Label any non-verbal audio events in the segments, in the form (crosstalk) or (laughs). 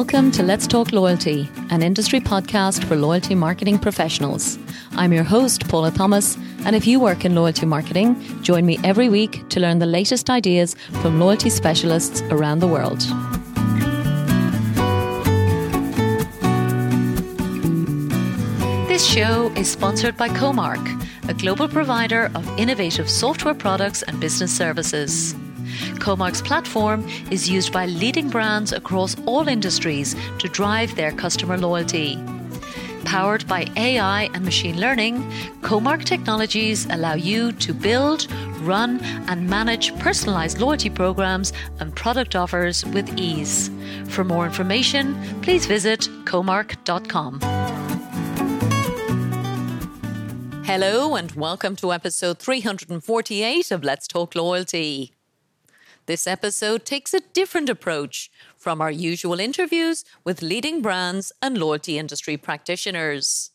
Welcome to Let's Talk Loyalty, an industry podcast for loyalty marketing professionals. I'm your host, Paula Thomas, and if you work in loyalty marketing, join me every week to learn the latest ideas from loyalty specialists around the world. This show is sponsored by Comarch, a global provider of innovative software products and business services. Comarch's platform is used by leading brands across all industries to drive their customer loyalty. Powered by AI and machine learning, Comarch technologies allow you to build, run, and manage personalized loyalty programs and product offers with ease. For more information, please visit comarch.com. Hello, and welcome to episode 348 of Let's Talk Loyalty. This episode takes a different approach from our usual interviews with leading brands and loyalty industry practitioners.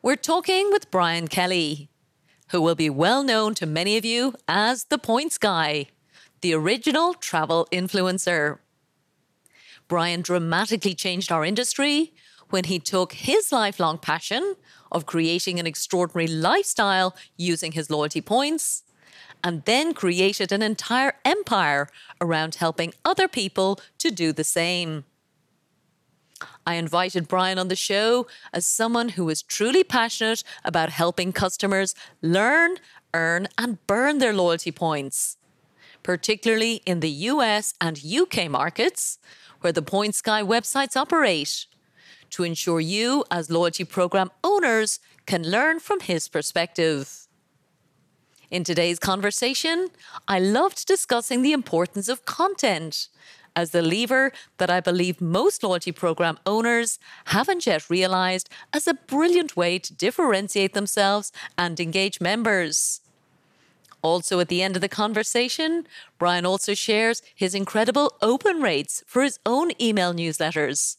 We're talking with Brian Kelly, who will be well known to many of you as the Points Guy, the original travel influencer. Brian dramatically changed our industry when he took his lifelong passion of creating an extraordinary lifestyle using his loyalty points and then created an entire empire around helping other people to do the same. I invited Brian on the show as someone who is truly passionate about helping customers learn, earn, and burn their loyalty points, particularly in the US and UK markets, where the Points Guy websites operate, to ensure you, as loyalty program owners, can learn from his perspective. In today's conversation, I loved discussing the importance of content as the lever that I believe most loyalty program owners haven't yet realized as a brilliant way to differentiate themselves and engage members. Also, at the end of the conversation, Brian also shares his incredible open rates for his own email newsletters,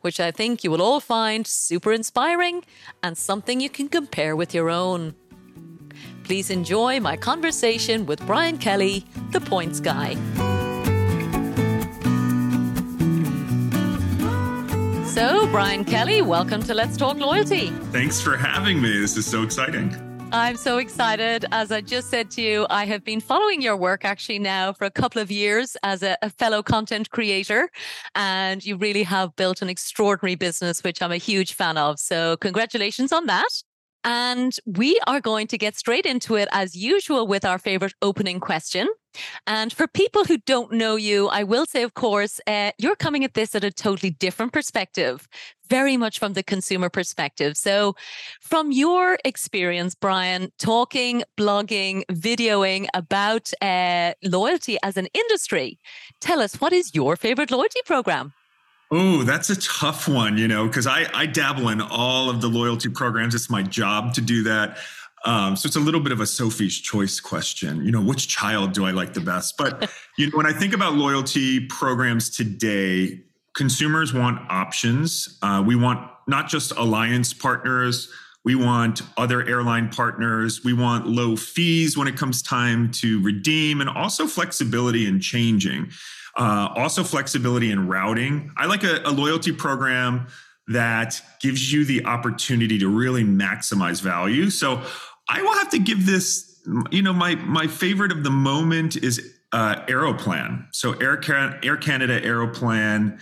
which I think you will all find super inspiring and something you can compare with your own. Please enjoy my conversation with Brian Kelly, the Points Guy. So, Brian Kelly, welcome to Let's Talk Loyalty. Thanks for having me. This is so exciting. I'm so excited. As I just said to you, I have been following your work actually now for a couple of years as a, a, fellow content creator. And you really have built an extraordinary business, which I'm a huge fan of. So, congratulations on that. And we are going to get straight into it as usual with our favorite opening question. And for people who don't know you, I will say, of course, uh, you're coming at this at a totally different perspective, very much from the consumer perspective. So, from your experience, Brian, talking, blogging, videoing about uh, loyalty as an industry, tell us what is your favorite loyalty program? Oh, that's a tough one, you know, because I, I dabble in all of the loyalty programs. It's my job to do that. Um, so it's a little bit of a Sophie's choice question. You know, which child do I like the best? But (laughs) you know, when I think about loyalty programs today, consumers want options. Uh, we want not just alliance partners. We want other airline partners. We want low fees when it comes time to redeem, and also flexibility in changing. Uh, also, flexibility in routing. I like a, a loyalty program that gives you the opportunity to really maximize value. So I will have to give this, you know, my my favorite of the moment is uh, Aeroplan. So Air, Can- Air Canada Aeroplan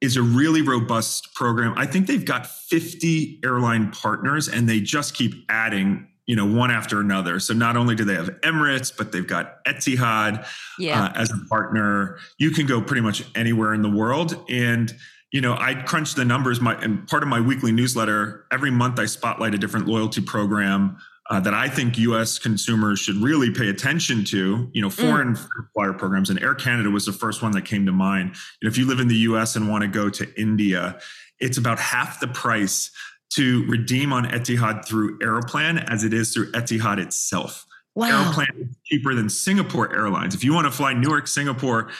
is a really robust program. I think they've got 50 airline partners and they just keep adding you know, one after another. So not only do they have Emirates, but they've got Etihad yeah. uh, as a partner. You can go pretty much anywhere in the world. And, you know, I crunch the numbers. My and part of my weekly newsletter, every month I spotlight a different loyalty program uh, that I think U.S. consumers should really pay attention to. You know, mm. foreign mm. flyer programs, and Air Canada was the first one that came to mind. And if you live in the U.S. and want to go to India, it's about half the price to redeem on Etihad through Aeroplan as it is through Etihad itself. Wow. Aeroplan is cheaper than Singapore Airlines. If you want to fly Newark, Singapore,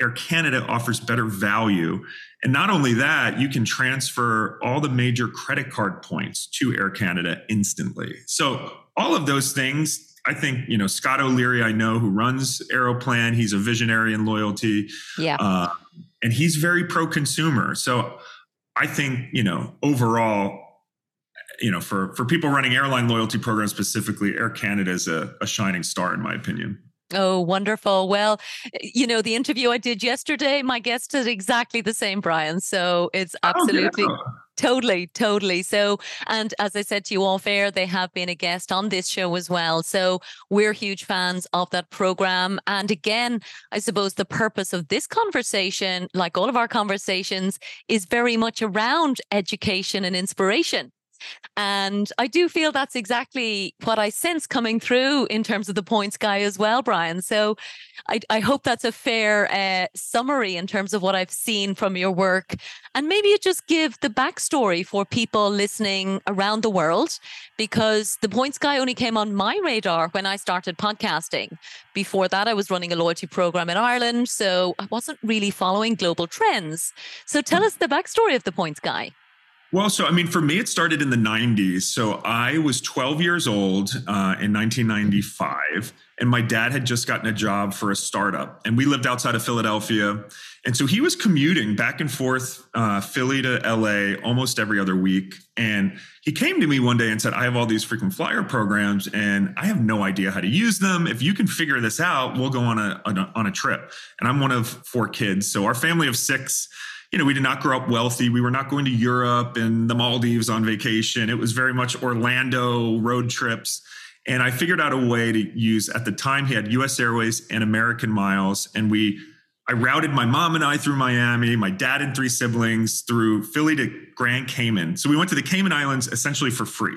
Air Canada offers better value. And not only that, you can transfer all the major credit card points to Air Canada instantly. So, all of those things, I think, you know, Scott O'Leary, I know who runs Aeroplan, he's a visionary in loyalty. Yeah. Uh, and he's very pro consumer. So I think, you know, overall, you know, for, for people running airline loyalty programs specifically, Air Canada is a, a shining star, in my opinion. Oh, wonderful. Well, you know, the interview I did yesterday, my guest did exactly the same, Brian. So it's oh, absolutely. Oh, yeah. Totally, totally. So, and as I said to you all fair, they have been a guest on this show as well. So we're huge fans of that program. And again, I suppose the purpose of this conversation, like all of our conversations, is very much around education and inspiration. And I do feel that's exactly what I sense coming through in terms of the points guy as well, Brian. So I, I hope that's a fair uh, summary in terms of what I've seen from your work. And maybe you just give the backstory for people listening around the world, because the points guy only came on my radar when I started podcasting. Before that, I was running a loyalty program in Ireland. So I wasn't really following global trends. So tell us the backstory of the points guy. Well, so I mean, for me, it started in the 90s. So I was 12 years old uh, in 1995, and my dad had just gotten a job for a startup, and we lived outside of Philadelphia. And so he was commuting back and forth, uh, Philly to LA, almost every other week. And he came to me one day and said, I have all these frequent flyer programs, and I have no idea how to use them. If you can figure this out, we'll go on a, on a, on a trip. And I'm one of four kids. So our family of six, you know, we did not grow up wealthy. We were not going to Europe and the Maldives on vacation. It was very much Orlando road trips. And I figured out a way to use, at the time, he had US Airways and American Miles. And we, I routed my mom and I through Miami, my dad and three siblings through Philly to Grand Cayman. So we went to the Cayman Islands essentially for free.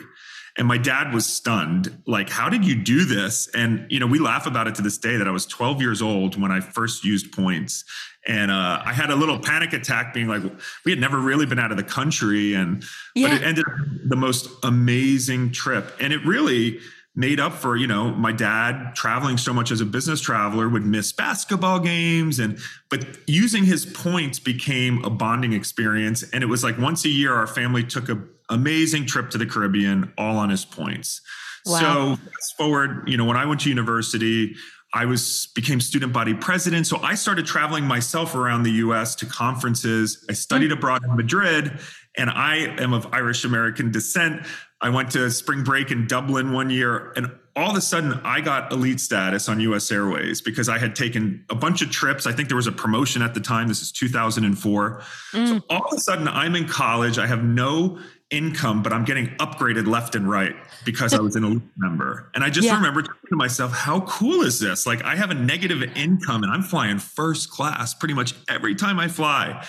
And my dad was stunned. Like, how did you do this? And, you know, we laugh about it to this day that I was 12 years old when I first used points. And uh, I had a little panic attack being like, we had never really been out of the country. And, yeah. but it ended up the most amazing trip. And it really, made up for you know my dad traveling so much as a business traveler would miss basketball games and but using his points became a bonding experience and it was like once a year our family took a amazing trip to the caribbean all on his points wow. so fast forward you know when i went to university i was became student body president so i started traveling myself around the us to conferences i studied mm-hmm. abroad in madrid and i am of irish american descent I went to spring break in Dublin one year, and all of a sudden I got elite status on US Airways because I had taken a bunch of trips. I think there was a promotion at the time. This is 2004. Mm. So all of a sudden I'm in college. I have no income, but I'm getting upgraded left and right because I was an elite member. And I just yeah. remember thinking to myself, how cool is this? Like I have a negative income and I'm flying first class pretty much every time I fly.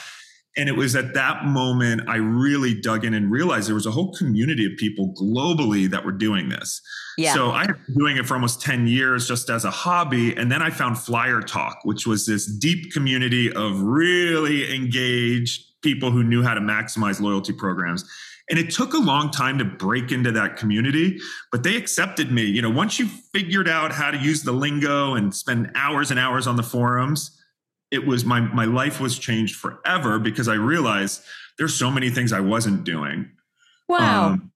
And it was at that moment I really dug in and realized there was a whole community of people globally that were doing this. Yeah. So I had been doing it for almost 10 years just as a hobby. And then I found Flyer Talk, which was this deep community of really engaged people who knew how to maximize loyalty programs. And it took a long time to break into that community, but they accepted me. You know, once you figured out how to use the lingo and spend hours and hours on the forums, it was my my life was changed forever because I realized there's so many things I wasn't doing. Wow. Um,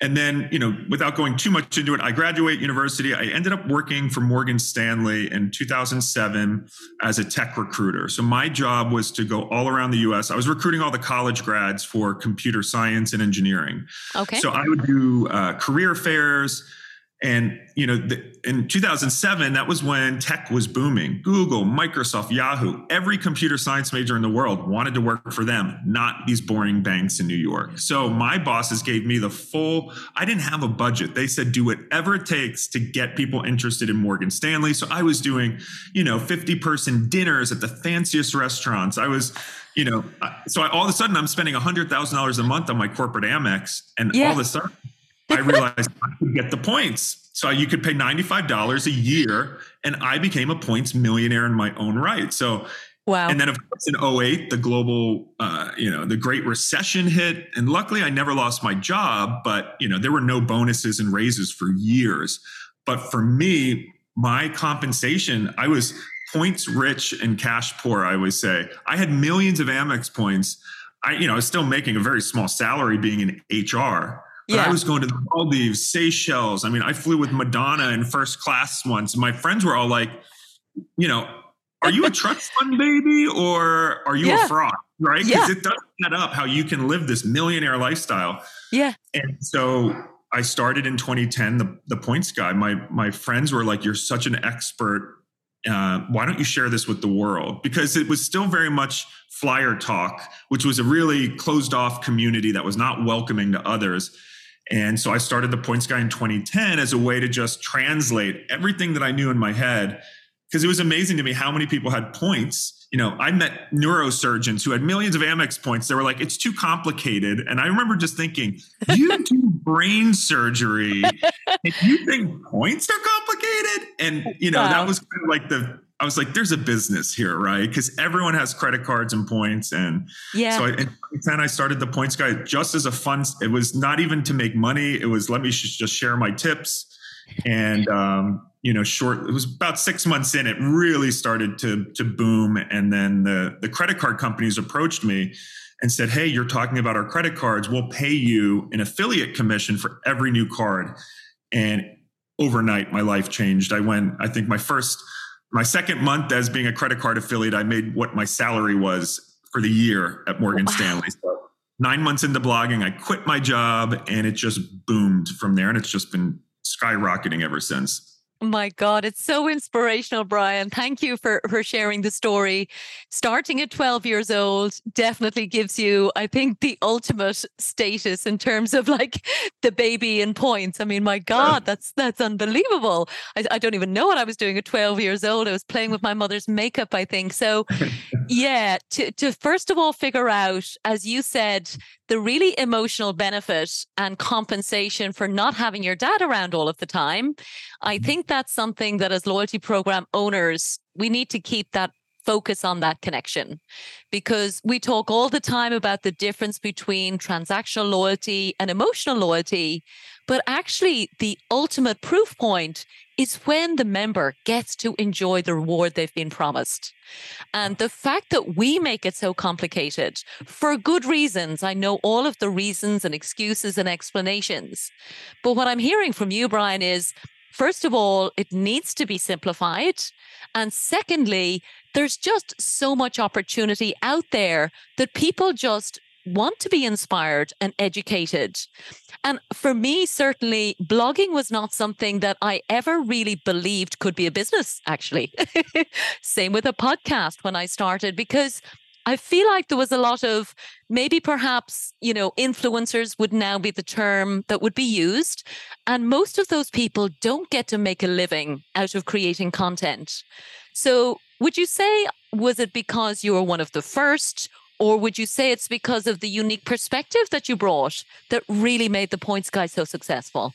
and then, you know, without going too much into it, I graduate university. I ended up working for Morgan Stanley in 2007 as a tech recruiter. So my job was to go all around the US. I was recruiting all the college grads for computer science and engineering. Okay. So I would do uh, career fairs, and you know, the, in 2007, that was when tech was booming. Google, Microsoft, Yahoo, every computer science major in the world wanted to work for them, not these boring banks in New York. So my bosses gave me the full. I didn't have a budget. They said do whatever it takes to get people interested in Morgan Stanley. So I was doing, you know, 50 person dinners at the fanciest restaurants. I was you know, so I, all of a sudden I'm spending $100,000 a month on my corporate Amex. And yeah. all of a sudden I realized I could get the points. So you could pay $95 a year and I became a points millionaire in my own right. So Wow. And then, of course, in 08, the global, uh, you know, the Great Recession hit. And luckily, I never lost my job, but, you know, there were no bonuses and raises for years. But for me, my compensation, I was points rich and cash poor, I always say. I had millions of Amex points. I, you know, I was still making a very small salary being in HR. Yeah. I was going to the Maldives, Seychelles. I mean, I flew with Madonna in first class once. My friends were all like, you know, are you a trust (laughs) fund baby or are you Yeah. a fraud? Right? Yeah. Because it does set up how you can live this millionaire lifestyle. Yeah. And so I started in 2010, the, the points guy. My my friends were like, You're such an expert. Uh, why don't you share this with the world? Because it was still very much flyer talk, which was a really closed off community that was not welcoming to others. And so I started the Points Guy in 2010 as a way to just translate everything that I knew in my head. Because it was amazing to me how many people had points. You know, I met neurosurgeons who had millions of Amex points. They were like, it's too complicated. And I remember just thinking, you do (laughs) brain surgery and you think points are complicated? And, you know, Wow. that was kind of like the, I was like, there's a business here, right? Because everyone has credit cards and points. And Yeah. so I, in 2010, I started the Points Guy just as a fun. It was not even to make money. It was let me sh- just share my tips. And um, you know, short. It was about six months in. It really started to to boom. And then the the credit card companies approached me and said, "Hey, you're talking about our credit cards. We'll pay you an affiliate commission for every new card." And overnight, my life changed. I went. I think my first my second month as being a credit card affiliate, I made what my salary was for the year at Morgan Wow. Stanley. So nine months into blogging, I quit my job and it just boomed from there. And it's just been skyrocketing ever since. My God, it's so inspirational, Brian. Thank you for, for sharing the story. Starting at 12 years old definitely gives you, I think, the ultimate status in terms of like the baby in points. I mean, my God, that's that's unbelievable. I, I don't even know what I was doing at 12 years old. I was playing with my mother's makeup, I think. So (laughs) yeah, to to first of all figure out, as you said, the really emotional benefit and compensation for not having your dad around all of the time. I mm-hmm. think that's something that as loyalty program owners, we need to keep that focus on that connection because we talk all the time about the difference between transactional loyalty and emotional loyalty. But actually, the ultimate proof point is when the member gets to enjoy the reward they've been promised. And the fact that we make it so complicated for good reasons, I know all of the reasons and excuses and explanations. But what I'm hearing from you, Brian, is first of all, it needs to be simplified. And secondly, there's just so much opportunity out there that people just want to be inspired and educated. And for me, certainly, blogging was not something that I ever really believed could be a business, actually. (laughs) Same with a podcast when I started, because I feel like there was a lot of maybe perhaps, you know, influencers would now be the term that would be used. And most of those people don't get to make a living out of creating content. So would you say, was it because you were one of the first? Or would you say it's because of the unique perspective that you brought that really made the Points Guy so successful?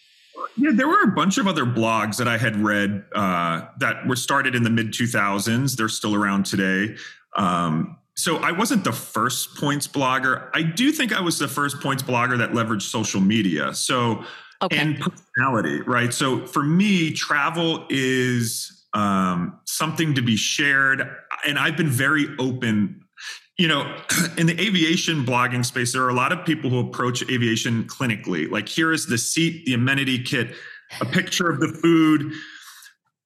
Yeah, there were a bunch of other blogs that I had read uh, that were started in the mid 2000s. They're still around today. Um, so I wasn't the first points blogger. I do think I was the first points blogger that leveraged social media. So Okay. and personality, right? So for me, travel is um, something to be shared, and I've been very open. You know, (clears throat) in the aviation blogging space, there are a lot of people who approach aviation clinically. Like, here is the seat, the amenity kit, a picture of the food.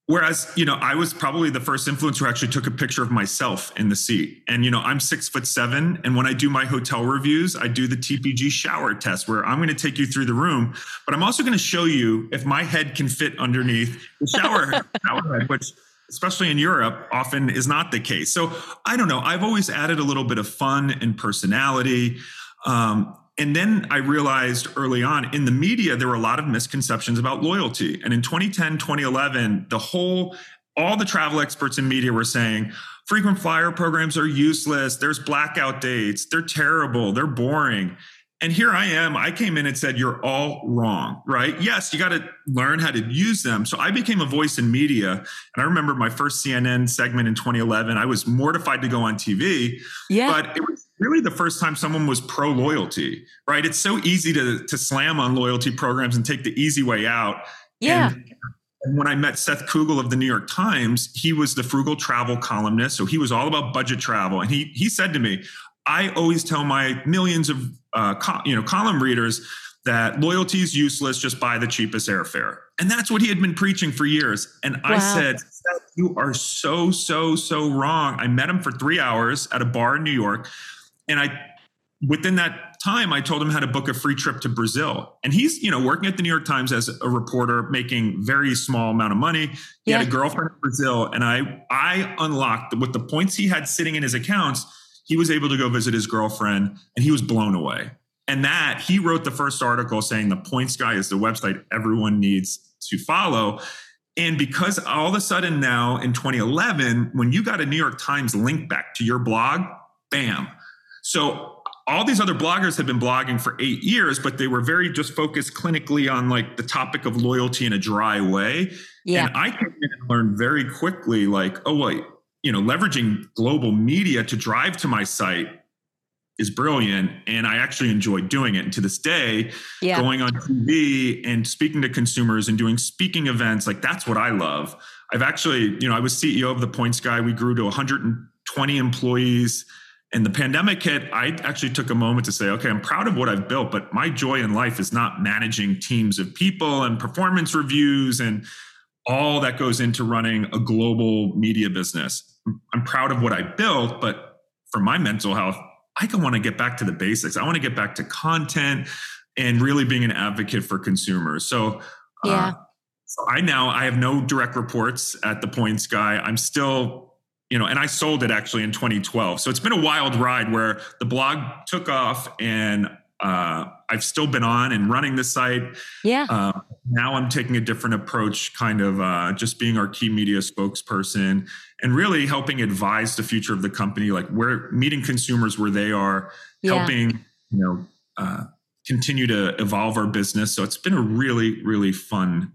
Whereas, you know, I was probably the first influencer who actually took a picture of myself in the seat. And, you know, I'm six foot seven. And when I do my hotel reviews, I do the TPG shower test where I'm going to take you through the room, but I'm also going to show you if my head can fit underneath the shower, (laughs) shower head, which especially in Europe often is not the case. So I don't know. I've always added a little bit of fun and personality. Um, and then I realized early on in the media, there were a lot of misconceptions about loyalty. And in 2010, 2011, the whole, all the travel experts in media were saying frequent flyer programs are useless. There's blackout dates. They're terrible. They're boring. And here I am. I came in and said, You're all wrong, right? Yes, you got to learn how to use them. So I became a voice in media. And I remember my first CNN segment in 2011. I was mortified to go on TV, Yeah. but it was really the first time someone was pro loyalty, right? It's so easy to, to slam on loyalty programs and take the easy way out. yeah. And, and when I met Seth Kugel of the New York Times, he was the frugal travel columnist. So he was all about budget travel. And he, he said to me, I always tell my millions of uh, co- you know column readers that loyalty is useless, just buy the cheapest airfare. And that's what he had been preaching for years. And wow. I said, You are so, so, so wrong. I met him for three hours at a bar in New York. And I, within that time, I told him how to book a free trip to Brazil. And he's, you know, working at the New York Times as a reporter, making very small amount of money. He yeah. had a girlfriend in Brazil. And I, I unlocked with the points he had sitting in his accounts, he was able to go visit his girlfriend and he was blown away. And that he wrote the first article saying the Points Guy is the website everyone needs to follow. And because all of a sudden now in 2011, when you got a New York Times link back to your blog, bam. So all these other bloggers had been blogging for eight years, but they were very just focused clinically on like the topic of loyalty in a dry way. Yeah. And I came in and learned very quickly, like, oh, wait, you know, leveraging global media to drive to my site is brilliant and i actually enjoy doing it. And to this day yeah. going on tv and speaking to consumers and doing speaking events like that's what i love. I've actually you know i was ceo of the points guy. We grew to 120 employees. And the pandemic hit i actually took a moment to say okay i'm proud of what i've built but my joy in life is not managing teams of people and performance reviews and all that goes into running a global media business i'm proud of what i built but for my mental health I can want to get back to the basics. I want to get back to content and really being an advocate for consumers. So, uh, yeah. Uh, so I now I have no direct reports at the Points Guy. I'm still, you know, and I sold it actually in 2012. So it's been a wild ride where the blog took off and uh, I've still been on and running the site. Yeah. Uh, now I'm taking a different approach, kind of uh, just being our key media spokesperson and really helping advise the future of the company, like where we're meeting consumers where they are, yeah. helping you know uh, continue to evolve our business. So it's been a really really fun,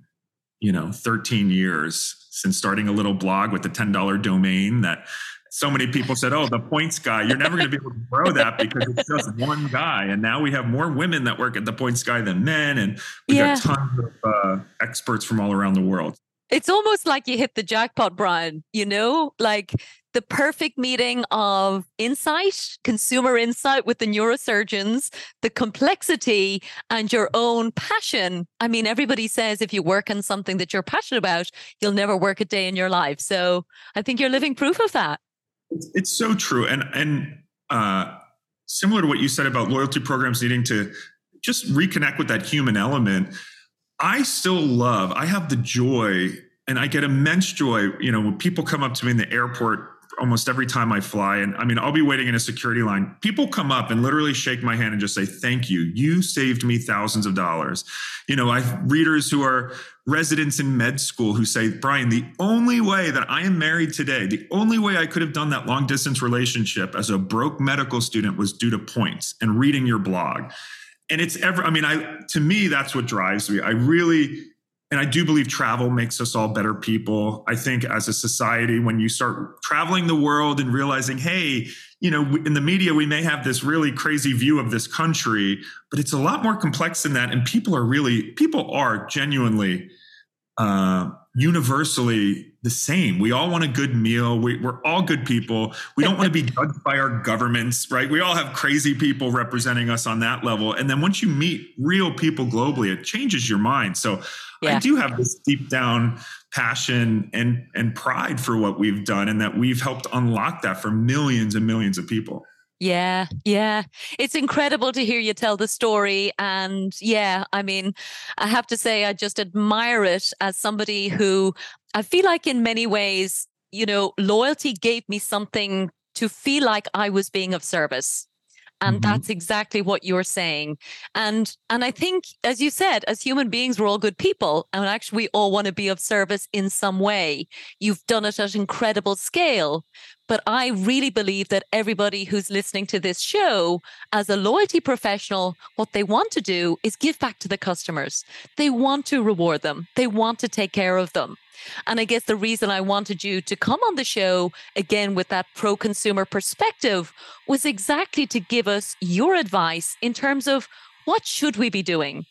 you know, 13 years since starting a little blog with the $10 domain that so many people said, "Oh, the points guy, you're never going to be able to grow that because it's just one guy." And now we have more women that work at the points guy than men, and we yeah. got tons of uh, experts from all around the world. It's almost like you hit the jackpot, Brian. You know, like the perfect meeting of insight, consumer insight with the neurosurgeons, the complexity, and your own passion. I mean, everybody says if you work on something that you're passionate about, you'll never work a day in your life. So I think you're living proof of that. It's so true. And, and, uh, similar to what you said about loyalty programs needing to just reconnect with that human element I still love, I have the joy and I get immense joy, you know, when people come up to me in the airport almost every time I fly. And I mean, I'll be waiting in a security line. People come up and literally shake my hand and just say, Thank you. You saved me thousands of dollars. You know, I have readers who are residents in med school who say, Brian, the only way that I am married today, the only way I could have done that long distance relationship as a broke medical student was due to points and reading your blog and it's ever i mean i to me that's what drives me i really and i do believe travel makes us all better people. I think as a society when you start traveling the world and realizing hey you know in the media we may have this really crazy view of this country but it's a lot more complex than that. And people are really people are genuinely uh, universally the same. We all want a good meal. We, are all good people. We don't want to be (laughs) judged by our governments, right? We all have crazy people representing us on that level. And then once you meet real people globally, it changes your mind. So yeah. I do have this deep down passion and and pride for what we've done and that we've helped unlock that for millions and millions of people. Yeah, yeah. It's incredible to hear you tell the story. And yeah, I mean, I have to say, I just admire it as somebody who I feel like in many ways, you know, loyalty gave me something to feel like I was being of service and mm-hmm. that's exactly what you're saying and and i think as you said as human beings we're all good people and actually we all want to be of service in some way you've done it at incredible scale but I really believe that everybody who's listening to this show, as a loyalty professional, what they want to do is give back to the customers. They want to reward them, they want to take care of them. And I guess the reason I wanted you to come on the show again with that pro consumer perspective was exactly to give us your advice in terms of what should we be doing?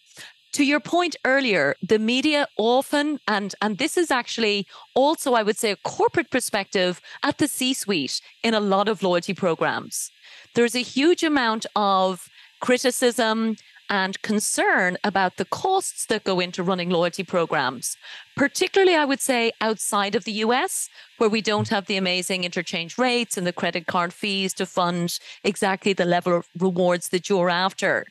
To your point earlier, the media often, and, and this is actually also, I would say, a corporate perspective at the C suite in a lot of loyalty programs. There's a huge amount of criticism and concern about the costs that go into running loyalty programs, particularly, I would say, outside of the US, where we don't have the amazing interchange rates and the credit card fees to fund exactly the level of rewards that you're after.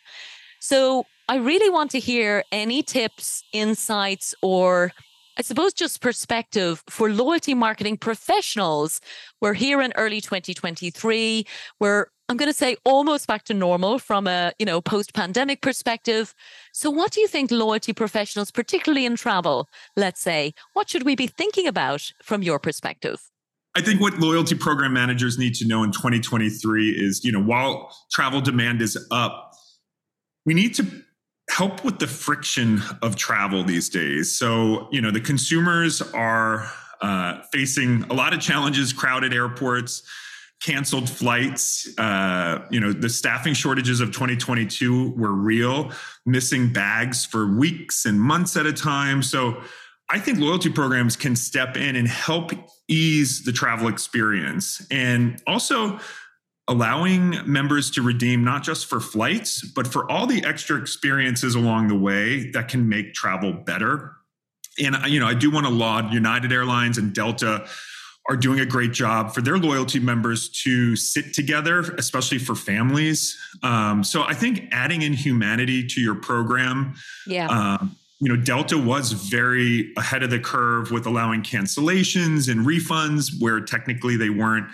So I really want to hear any tips, insights, or I suppose just perspective for loyalty marketing professionals. We're here in early 2023. We're I'm going to say almost back to normal from a, you know, post-pandemic perspective. So what do you think loyalty professionals particularly in travel, let's say, what should we be thinking about from your perspective? I think what loyalty program managers need to know in 2023 is, you know, while travel demand is up, we need to help with the friction of travel these days. So, you know, the consumers are uh, facing a lot of challenges, crowded airports, canceled flights. Uh, you know, the staffing shortages of 2022 were real, missing bags for weeks and months at a time. So, I think loyalty programs can step in and help ease the travel experience and also allowing members to redeem not just for flights, but for all the extra experiences along the way that can make travel better. And you know, I do want to laud United Airlines and Delta are doing a great job for their loyalty members to sit together, especially for families. Um, so I think adding in humanity to your program, yeah. Um, you know, Delta was very ahead of the curve with allowing cancellations and refunds where technically they weren't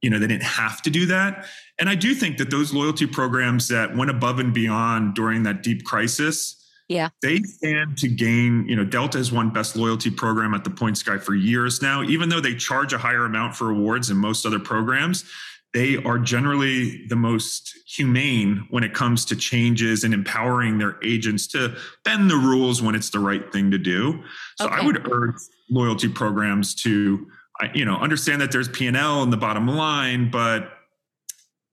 you know they didn't have to do that and i do think that those loyalty programs that went above and beyond during that deep crisis yeah. They stand to gain you know delta has won best loyalty program at the points guy for years now. Even though they charge a higher amount for awards than most other programs they are generally the most humane when it comes to changes and empowering their agents to bend the rules when it's the right thing to do. So okay. i would urge loyalty programs to uh, you know, understand that there's P and L in the bottom line, but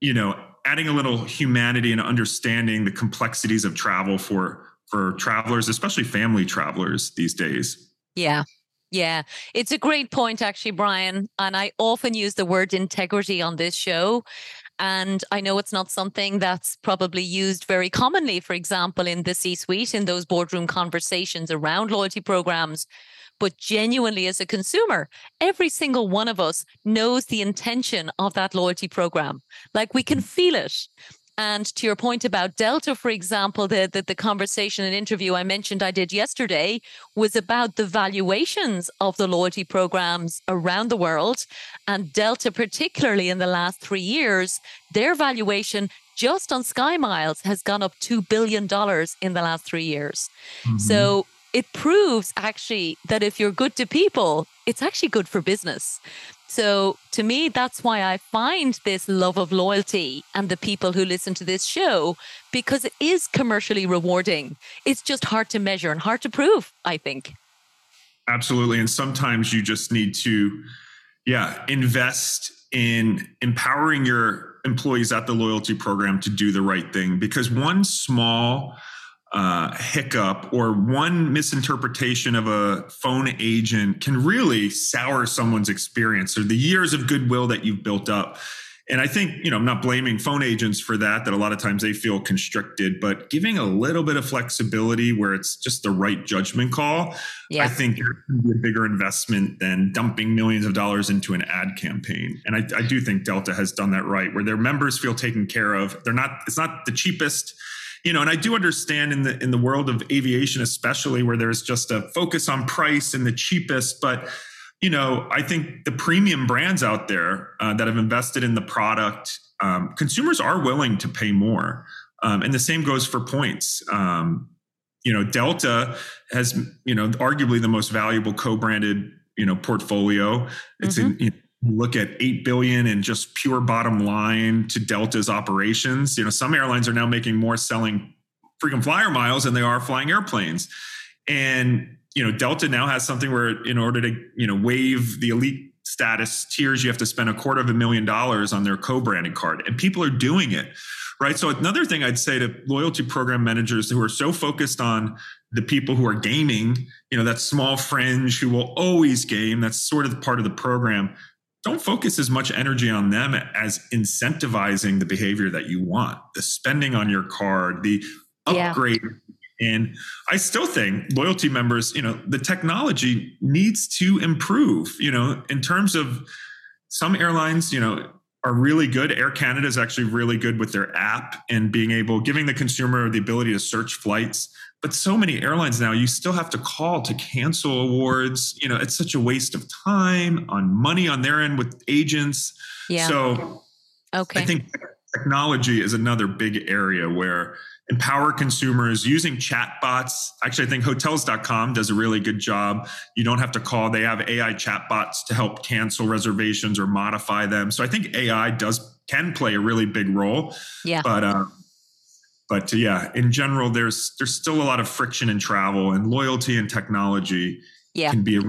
you know, adding a little humanity and understanding the complexities of travel for for travelers, especially family travelers these days. Yeah. Yeah, it's a great point, actually, Brian. And I often use the word integrity on this show. And I know it's not something that's probably used very commonly, for example, in the C suite, in those boardroom conversations around loyalty programs but genuinely as a consumer, every single one of us knows the intention of that loyalty program. Like we can mm. feel it. And to your point about Delta, for example, the, the, the, conversation and interview I mentioned I did yesterday was about the valuations of the loyalty programs around the world. And Delta, particularly in the last three years, their valuation just on Sky Miles has gone up $2 billion in the last three years. Mm-hmm. So it proves actually that if you're good to people, it's actually good for business. So to me, that's why I find this love of loyalty and the people who listen to this show because it is commercially rewarding. It's just hard to measure and hard to prove, I think. Absolutely. And sometimes you just need to, yeah, invest in empowering your employees at the loyalty program to do the right thing because one small uh, hiccup or one misinterpretation of a phone agent can really sour someone's experience or the years of goodwill that you've built up. And I think, you know, I'm not blaming phone agents for that, that a lot of times they feel constricted, but giving a little bit of flexibility where it's just the right judgment call, yeah. I think it can be a bigger investment than dumping millions of dollars into an ad campaign. And I, I do think Delta has done that right, where their members feel taken care of. They're not, it's not the cheapest you know and i do understand in the in the world of aviation especially where there's just a focus on price and the cheapest but you know i think the premium brands out there uh, that have invested in the product um, consumers are willing to pay more. Um, and the same goes for points. Um, you know delta has you know arguably the most valuable co-branded you know portfolio. It's mm-hmm. in, you know, look at 8 billion in just pure bottom line to delta's operations. You know some airlines are now making more selling freaking flyer miles than they are flying airplanes. And you know delta now has something where in order to you know waive the elite status tiers you have to spend a quarter of a million dollars on their co-branded card and people are doing it right? So another thing i'd say to loyalty program managers who are so focused on the people who are gaming you know that small fringe who will always game that's sort of part of the program don't focus as much energy on them as incentivizing the behavior that you want the spending on your card the upgrade. Yeah. And I still think loyalty members, you know, the technology needs to improve, you know, in terms of some airlines, you know, are really good. Air Canada is actually really good with their app and being able, giving the consumer the ability to search flights. But so many airlines now, you still have to call to cancel awards. You know, it's such a waste of time on money on their end with agents. Yeah. So okay. I think technology is another big area where empower consumers using chatbots. Actually, I think hotels.com does a really good job. You don't have to call, they have AI chatbots to help cancel reservations or modify them. So I think AI does can play a really big role. Yeah. But uh, but uh, yeah, in general, there's there's still a lot of friction in travel and loyalty and technology yeah. can be a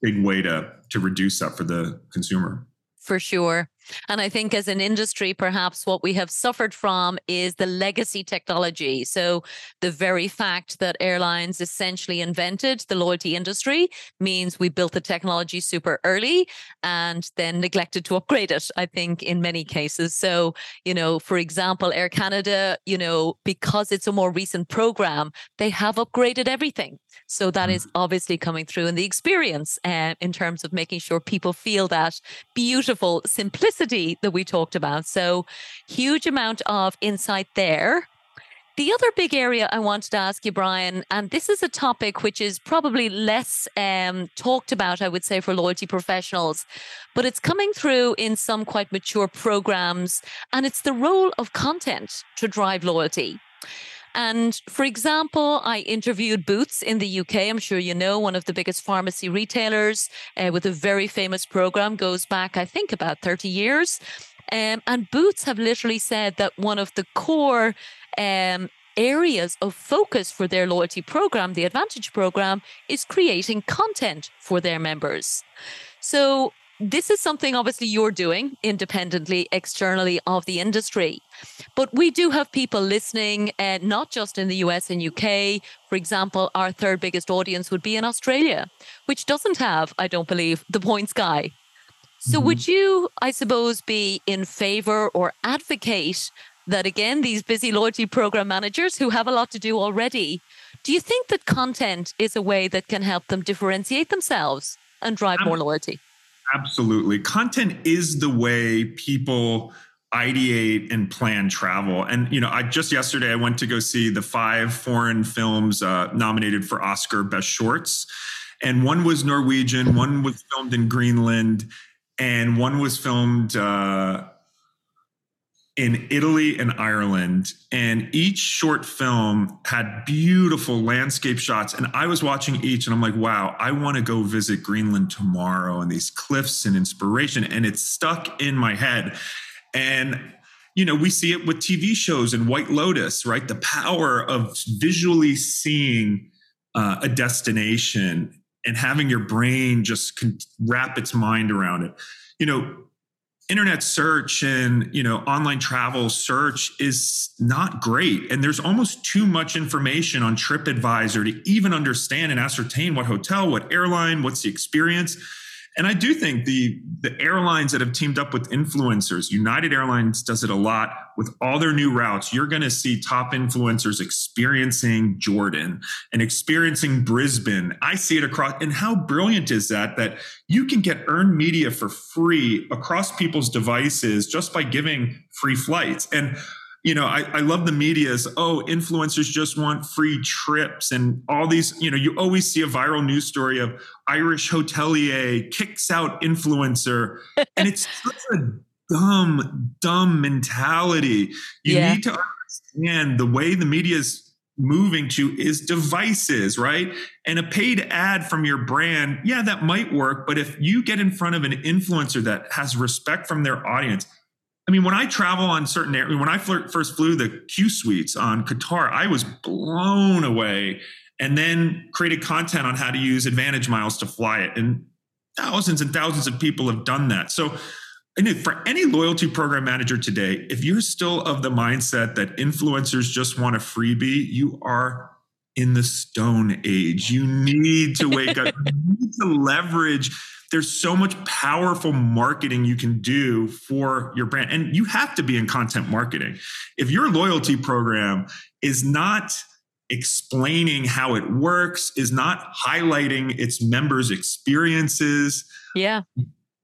big way to to reduce that for the consumer. For sure. And I think as an industry, perhaps what we have suffered from is the legacy technology. So the very fact that airlines essentially invented the loyalty industry means we built the technology super early and then neglected to upgrade it, I think, in many cases. So, you know, for example, Air Canada, you know, because it's a more recent program, they have upgraded everything. So that is mm-hmm. obviously coming through in the experience uh, in terms of making sure people feel that beautiful simplicity that we talked about. So, huge amount of insight there. The other big area I wanted to ask you, Brian, and this is a topic which is probably less um, talked about, I would say, for loyalty professionals, but it's coming through in some quite mature programs, and it's the role of content to drive loyalty. And for example, I interviewed Boots in the UK. I'm sure you know, one of the biggest pharmacy retailers uh, with a very famous program, goes back, I think, about 30 years. Um, and Boots have literally said that one of the core um, areas of focus for their loyalty program, the Advantage program, is creating content for their members. So this is something obviously you're doing independently, externally of the industry. But we do have people listening, uh, not just in the US and UK. For example, our third biggest audience would be in Australia, which doesn't have, I don't believe, the points guy. So mm-hmm. would you, I suppose, be in favor or advocate that again, these busy loyalty program managers who have a lot to do already, do you think that content is a way that can help them differentiate themselves and drive more loyalty? Absolutely. Content is the way people ideate and plan travel. And you know, I just yesterday I went to go see the five foreign films uh, nominated for Oscar Best Shorts, and one was Norwegian, one was filmed in Greenland, and one was filmed uh, in Italy and Ireland. And each short film had beautiful landscape shots. And I was watching each and I'm like, wow, I want to go visit Greenland tomorrow and these cliffs and inspiration. And it's stuck in my head. And you know, we see it with TV shows and White Lotus, right? The power of visually seeing uh, a destination and having your brain just con- wrap its mind around it. You know, internet search and you know online travel search is not great. And there's almost too much information on tripadvisor to even understand and ascertain what hotel what airline what's the experience and I do think the the airlines that have teamed up with influencers, United Airlines does it a lot with all their new routes. You're going to see top influencers experiencing Jordan and experiencing Brisbane. I see it across and how brilliant is that that you can get earned media for free across people's devices just by giving free flights. And you know, I, I love the media's, oh, influencers just want free trips and all these, you know, you always see a viral news story of Irish hotelier kicks out influencer. (laughs) and it's such a dumb, dumb mentality. You yeah. need to understand the way the media is moving to is devices, right? And a paid ad from your brand, yeah, that might work. But if you get in front of an influencer that has respect from their audience, I mean, when I travel on certain areas, when I first flew the Q suites on Qatar, I was blown away and then created content on how to use Advantage Miles to fly it. And thousands and thousands of people have done that. So, for any loyalty program manager today, if you're still of the mindset that influencers just want a freebie, you are in the stone age. You need to wake up, you need to leverage. There's so much powerful marketing you can do for your brand. And you have to be in content marketing. If your loyalty program is not explaining how it works, is not highlighting its members' experiences, yeah.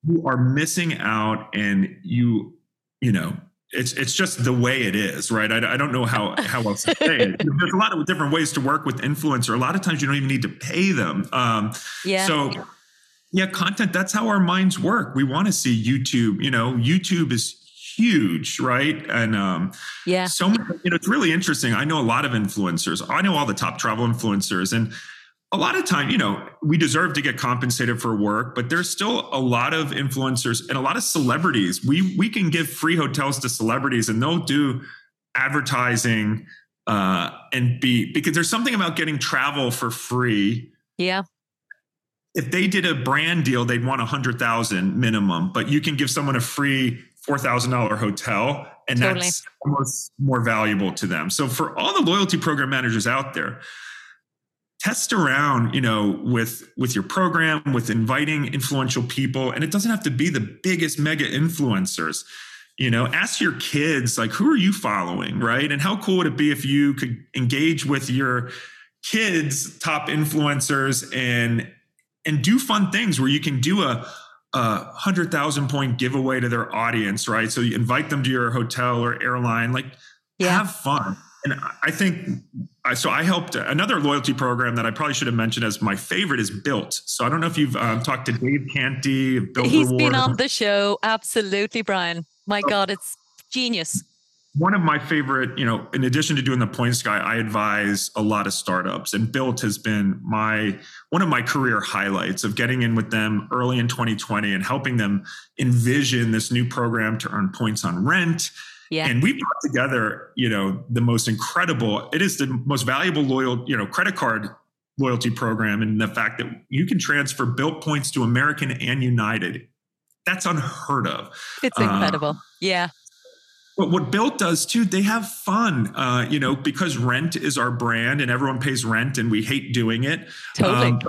You are missing out and you, you know, it's it's just the way it is, right? I, I don't know how (laughs) how else to say it. There's a lot of different ways to work with influencer. A lot of times you don't even need to pay them. Um, yeah. So yeah, content. That's how our minds work. We want to see YouTube. You know, YouTube is huge, right? And um, yeah, so many, you know, it's really interesting. I know a lot of influencers. I know all the top travel influencers, and a lot of time, you know, we deserve to get compensated for work, but there's still a lot of influencers and a lot of celebrities. We we can give free hotels to celebrities, and they'll do advertising uh, and be because there's something about getting travel for free. Yeah. If they did a brand deal, they'd want a hundred thousand minimum, but you can give someone a free four thousand dollar hotel, and totally. that's almost more valuable to them. So for all the loyalty program managers out there test around you know with with your program with inviting influential people and it doesn't have to be the biggest mega influencers you know ask your kids like who are you following right and how cool would it be if you could engage with your kids top influencers and and do fun things where you can do a a hundred thousand point giveaway to their audience right so you invite them to your hotel or airline like yeah. have fun and I think so. I helped another loyalty program that I probably should have mentioned as my favorite is Bilt. So I don't know if you've um, talked to Dave Canty. Bilt He's Reward. been on the show. Absolutely, Brian. My oh. God, it's genius. One of my favorite, you know, in addition to doing the points guy, I advise a lot of startups, and Bilt has been my one of my career highlights of getting in with them early in 2020 and helping them envision this new program to earn points on rent yeah. And we brought together, you know, the most incredible, it is the most valuable loyal, you know, credit card loyalty program and the fact that you can transfer Bilt points to American and United. That's unheard of. It's incredible. Uh, yeah. But what Bilt does too, they have fun, uh, you know, because rent is our brand and everyone pays rent and we hate doing it. Totally. Um,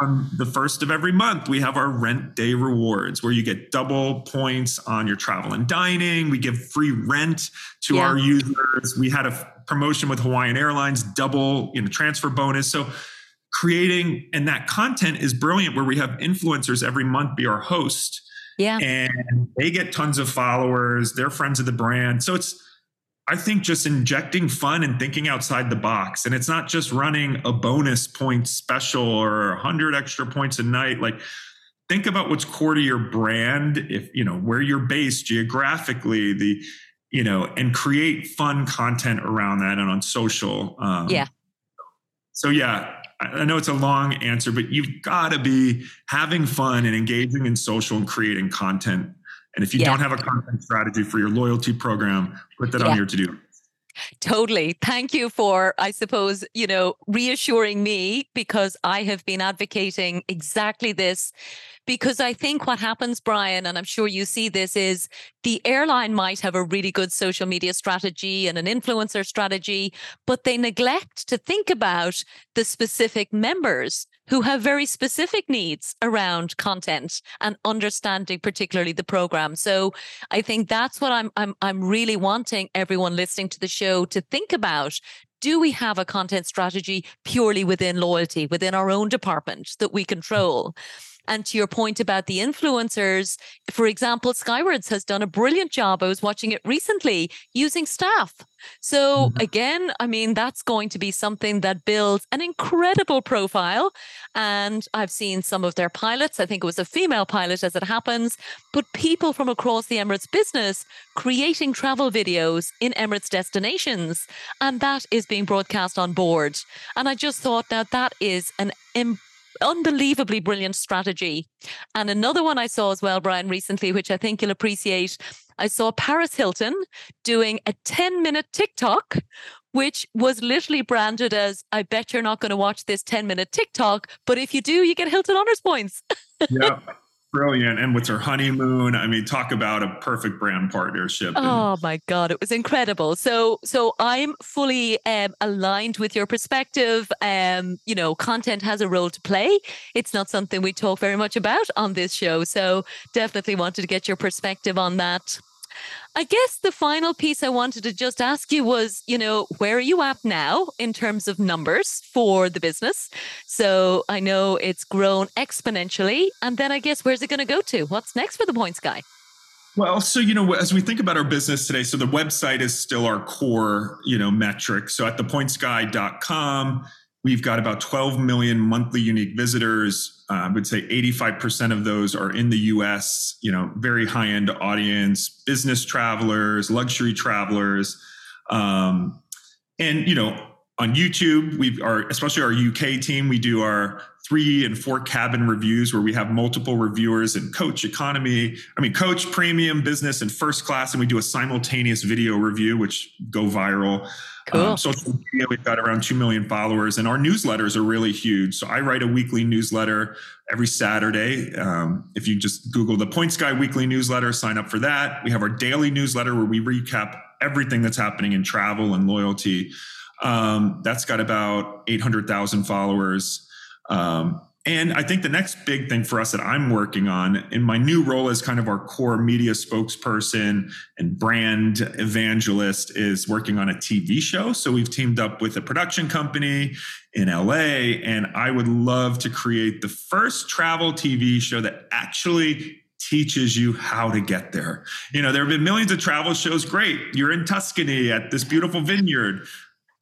on the first of every month, we have our rent day rewards where you get double points on your travel and dining. We give free rent to yeah. our users. We had a promotion with Hawaiian Airlines, double you know, transfer bonus. So creating and that content is brilliant where we have influencers every month be our host. Yeah. And they get tons of followers. They're friends of the brand. So it's I think just injecting fun and thinking outside the box. And it's not just running a bonus point special or 100 extra points a night. Like, think about what's core to your brand, if, you know, where you're based geographically, the, you know, and create fun content around that and on social. Um, yeah. So, yeah, I know it's a long answer, but you've got to be having fun and engaging in social and creating content and if you yeah. don't have a content strategy for your loyalty program, put that yeah. on your to do Totally. Thank you for, I suppose, you know, reassuring me because I have been advocating exactly this because I think what happens, Brian, and I'm sure you see this, is the airline might have a really good social media strategy and an influencer strategy, but they neglect to think about the specific members who have very specific needs around content and understanding particularly the program. So I think that's what I'm I'm I'm really wanting everyone listening to the show to think about do we have a content strategy purely within loyalty, within our own department that we control? And to your point about the influencers, for example, Skywards has done a brilliant job. I was watching it recently using staff. So, mm-hmm. again, I mean, that's going to be something that builds an incredible profile. And I've seen some of their pilots. I think it was a female pilot as it happens, but people from across the Emirates business creating travel videos in Emirates destinations. And that is being broadcast on board. And I just thought now that is an unbelievably brilliant strategy. And another one I saw as well, Brian, recently, which I think you'll appreciate. I saw Paris Hilton doing a 10 minute TikTok, which was literally branded as I bet you're not going to watch this 10 minute TikTok, but if you do, you get Hilton honors points. (laughs) yeah. Brilliant. And with her honeymoon, I mean, talk about a perfect brand partnership. Oh my God, it was incredible. So, so I'm fully um, aligned with your perspective. Um, you know, content has a role to play. It's not something we talk very much about on this show. So, definitely wanted to get your perspective on that. I guess the final piece I wanted to just ask you was, you know, where are you at now in terms of numbers for the business? So I know it's grown exponentially. And then I guess where's it going to go to? What's next for the Points Guy? Well, so you know, as we think about our business today, so the website is still our core, you know, metric. So at thepointsguy.com, we've got about 12 million monthly unique visitors. Uh, I would say 85% of those are in the US, you know, very high end audience, business travelers, luxury travelers. Um, and, you know, on YouTube, we are, especially our UK team, we do our three and four cabin reviews where we have multiple reviewers in coach economy, I mean, coach premium business and first class. And we do a simultaneous video review, which go viral. Cool. Um, social media, we've got around 2 million followers, and our newsletters are really huge. So I write a weekly newsletter every Saturday. Um, if you just Google the Points Guy weekly newsletter, sign up for that. We have our daily newsletter where we recap everything that's happening in travel and loyalty. Um, that's got about 800,000 followers. Um, and I think the next big thing for us that I'm working on in my new role as kind of our core media spokesperson and brand evangelist is working on a TV show. So we've teamed up with a production company in LA, and I would love to create the first travel TV show that actually teaches you how to get there. You know, there have been millions of travel shows. Great. You're in Tuscany at this beautiful vineyard.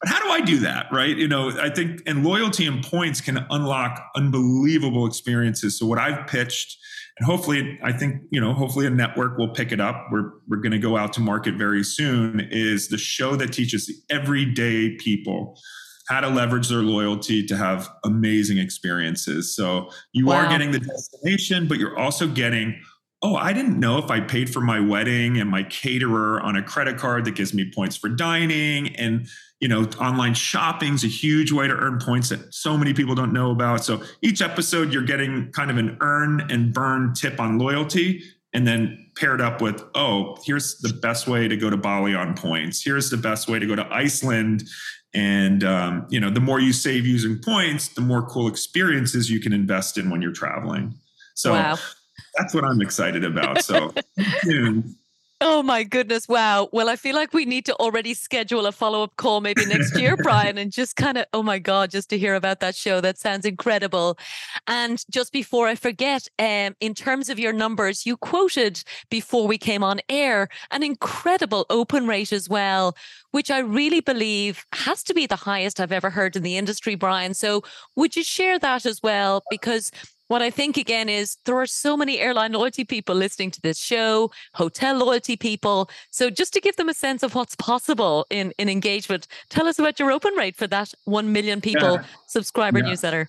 But how do I do that? Right. You know, I think, and loyalty and points can unlock unbelievable experiences. So, what I've pitched, and hopefully, I think, you know, hopefully a network will pick it up. We're, we're going to go out to market very soon, is the show that teaches the everyday people how to leverage their loyalty to have amazing experiences. So, you wow. are getting the destination, but you're also getting oh, I didn't know if I paid for my wedding and my caterer on a credit card that gives me points for dining. And, you know, online shopping is a huge way to earn points that so many people don't know about. So each episode, you're getting kind of an earn and burn tip on loyalty. And then paired up with, oh, here's the best way to go to Bali on points. Here's the best way to go to Iceland. And, um, you know, the more you save using points, the more cool experiences you can invest in when you're traveling. So, wow that's what I'm excited about. So (laughs) Oh my goodness. Wow. Well, I feel like we need to already schedule a follow up call maybe next year, (laughs) Brian, and just kind of, oh my God, just to hear about that show. That sounds incredible. And just before I forget, um, in terms of your numbers, you quoted before we came on air an incredible open rate as well, which I really believe has to be the highest I've ever heard in the industry, Brian. So would you share that as well? Because what I think again is there are so many airline loyalty people listening to this show, hotel loyalty people. So just to give them a sense of what's possible in, in engagement, tell us about your open rate for that 1 million people yeah. subscriber yeah. newsletter.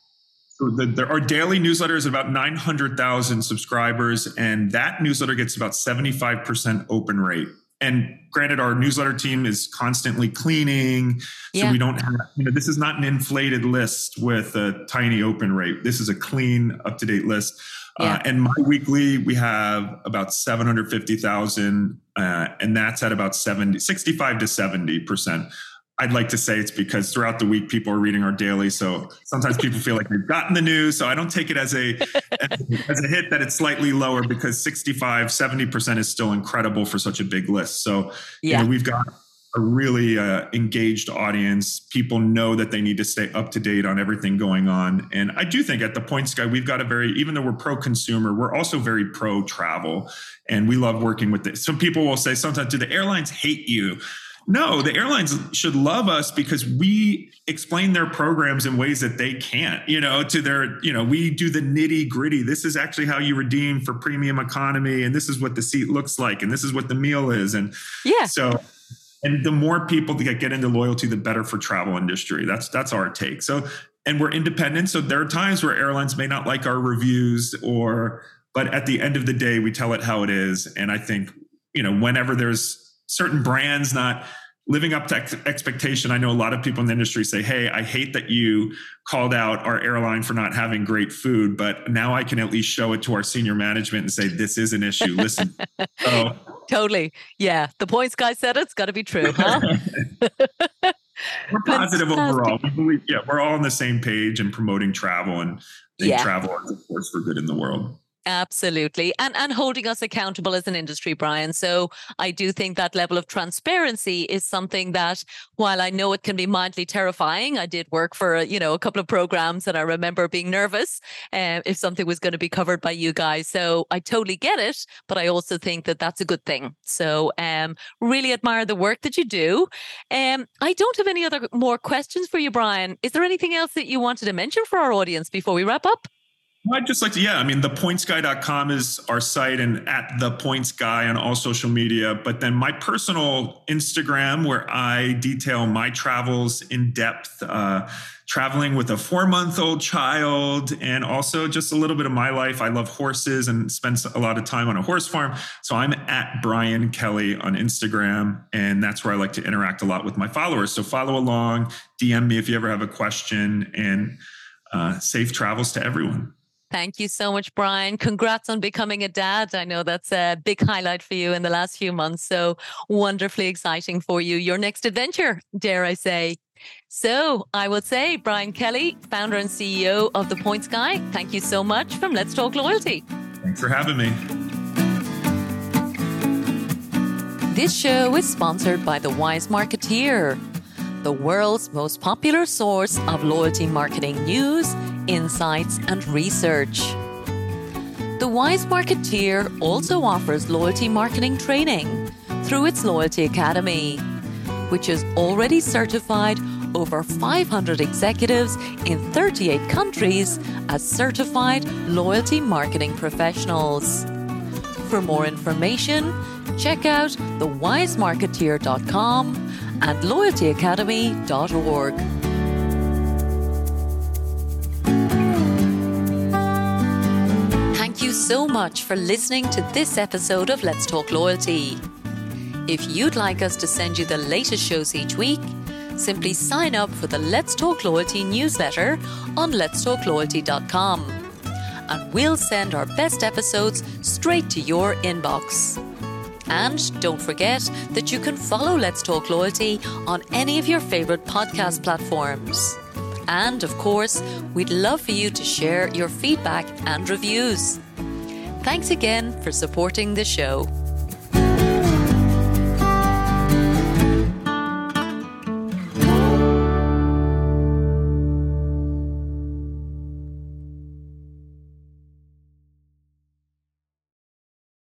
So the, there are daily newsletters about 900,000 subscribers, and that newsletter gets about 75% open rate and granted our newsletter team is constantly cleaning so yeah. we don't have you know this is not an inflated list with a tiny open rate this is a clean up to date list uh, yeah. uh, and my weekly we have about 750000 uh, and that's at about 70 65 to 70 percent I'd like to say it's because throughout the week people are reading our daily, so sometimes people feel like they've gotten the news. So I don't take it as a (laughs) as a hit that it's slightly lower because 65, 70 percent is still incredible for such a big list. So yeah. you know, we've got a really uh, engaged audience. People know that they need to stay up to date on everything going on. And I do think at the Points Guy, we've got a very, even though we're pro consumer, we're also very pro travel. And we love working with this. Some people will say sometimes, do the airlines hate you? No, the airlines should love us because we explain their programs in ways that they can't, you know, to their, you know, we do the nitty gritty. This is actually how you redeem for premium economy. And this is what the seat looks like. And this is what the meal is. And yeah. So, and the more people that get into loyalty, the better for travel industry. That's, that's our take. So, and we're independent. So there are times where airlines may not like our reviews or, but at the end of the day, we tell it how it is. And I think, you know, whenever there's certain brands not living up to ex- expectation. I know a lot of people in the industry say, Hey, I hate that you called out our airline for not having great food, but now I can at least show it to our senior management and say, This is an issue. Listen. (laughs) so, totally. Yeah. The points guy said it's got to be true, huh? (laughs) we're (laughs) positive overall. We believe, yeah, we're all on the same page and promoting travel and, and yeah. travel is, of course, for good in the world. Absolutely. And and holding us accountable as an industry, Brian. So I do think that level of transparency is something that while I know it can be mildly terrifying, I did work for, you know, a couple of programs and I remember being nervous uh, if something was going to be covered by you guys. So I totally get it, but I also think that that's a good thing. So um really admire the work that you do. Um I don't have any other more questions for you, Brian. Is there anything else that you wanted to mention for our audience before we wrap up? I'd just like to, yeah, I mean, thepointsguy.com is our site and at the points guy on all social media. But then my personal Instagram, where I detail my travels in depth, uh, traveling with a four month old child, and also just a little bit of my life. I love horses and spend a lot of time on a horse farm. So I'm at Brian Kelly on Instagram, and that's where I like to interact a lot with my followers. So follow along, DM me if you ever have a question, and uh, safe travels to everyone. Thank you so much, Brian. Congrats on becoming a dad. I know that's a big highlight for you in the last few months. So wonderfully exciting for you. Your next adventure, dare I say. So I would say, Brian Kelly, founder and CEO of The Points Guy, thank you so much from Let's Talk Loyalty. Thanks for having me. This show is sponsored by The Wise Marketeer, the world's most popular source of loyalty marketing news insights, and research. The Wise Marketeer also offers loyalty marketing training through its Loyalty Academy, which has already certified over 500 executives in 38 countries as certified loyalty marketing professionals. For more information, check out thewisemarketeer.com and loyaltyacademy.org. Thank you so much for listening to this episode of Let's Talk Loyalty. If you'd like us to send you the latest shows each week, simply sign up for the Let's Talk Loyalty newsletter on letstalkloyalty.com and we'll send our best episodes straight to your inbox. And don't forget that you can follow Let's Talk Loyalty on any of your favorite podcast platforms. And of course, we'd love for you to share your feedback and reviews. Thanks again for supporting the show.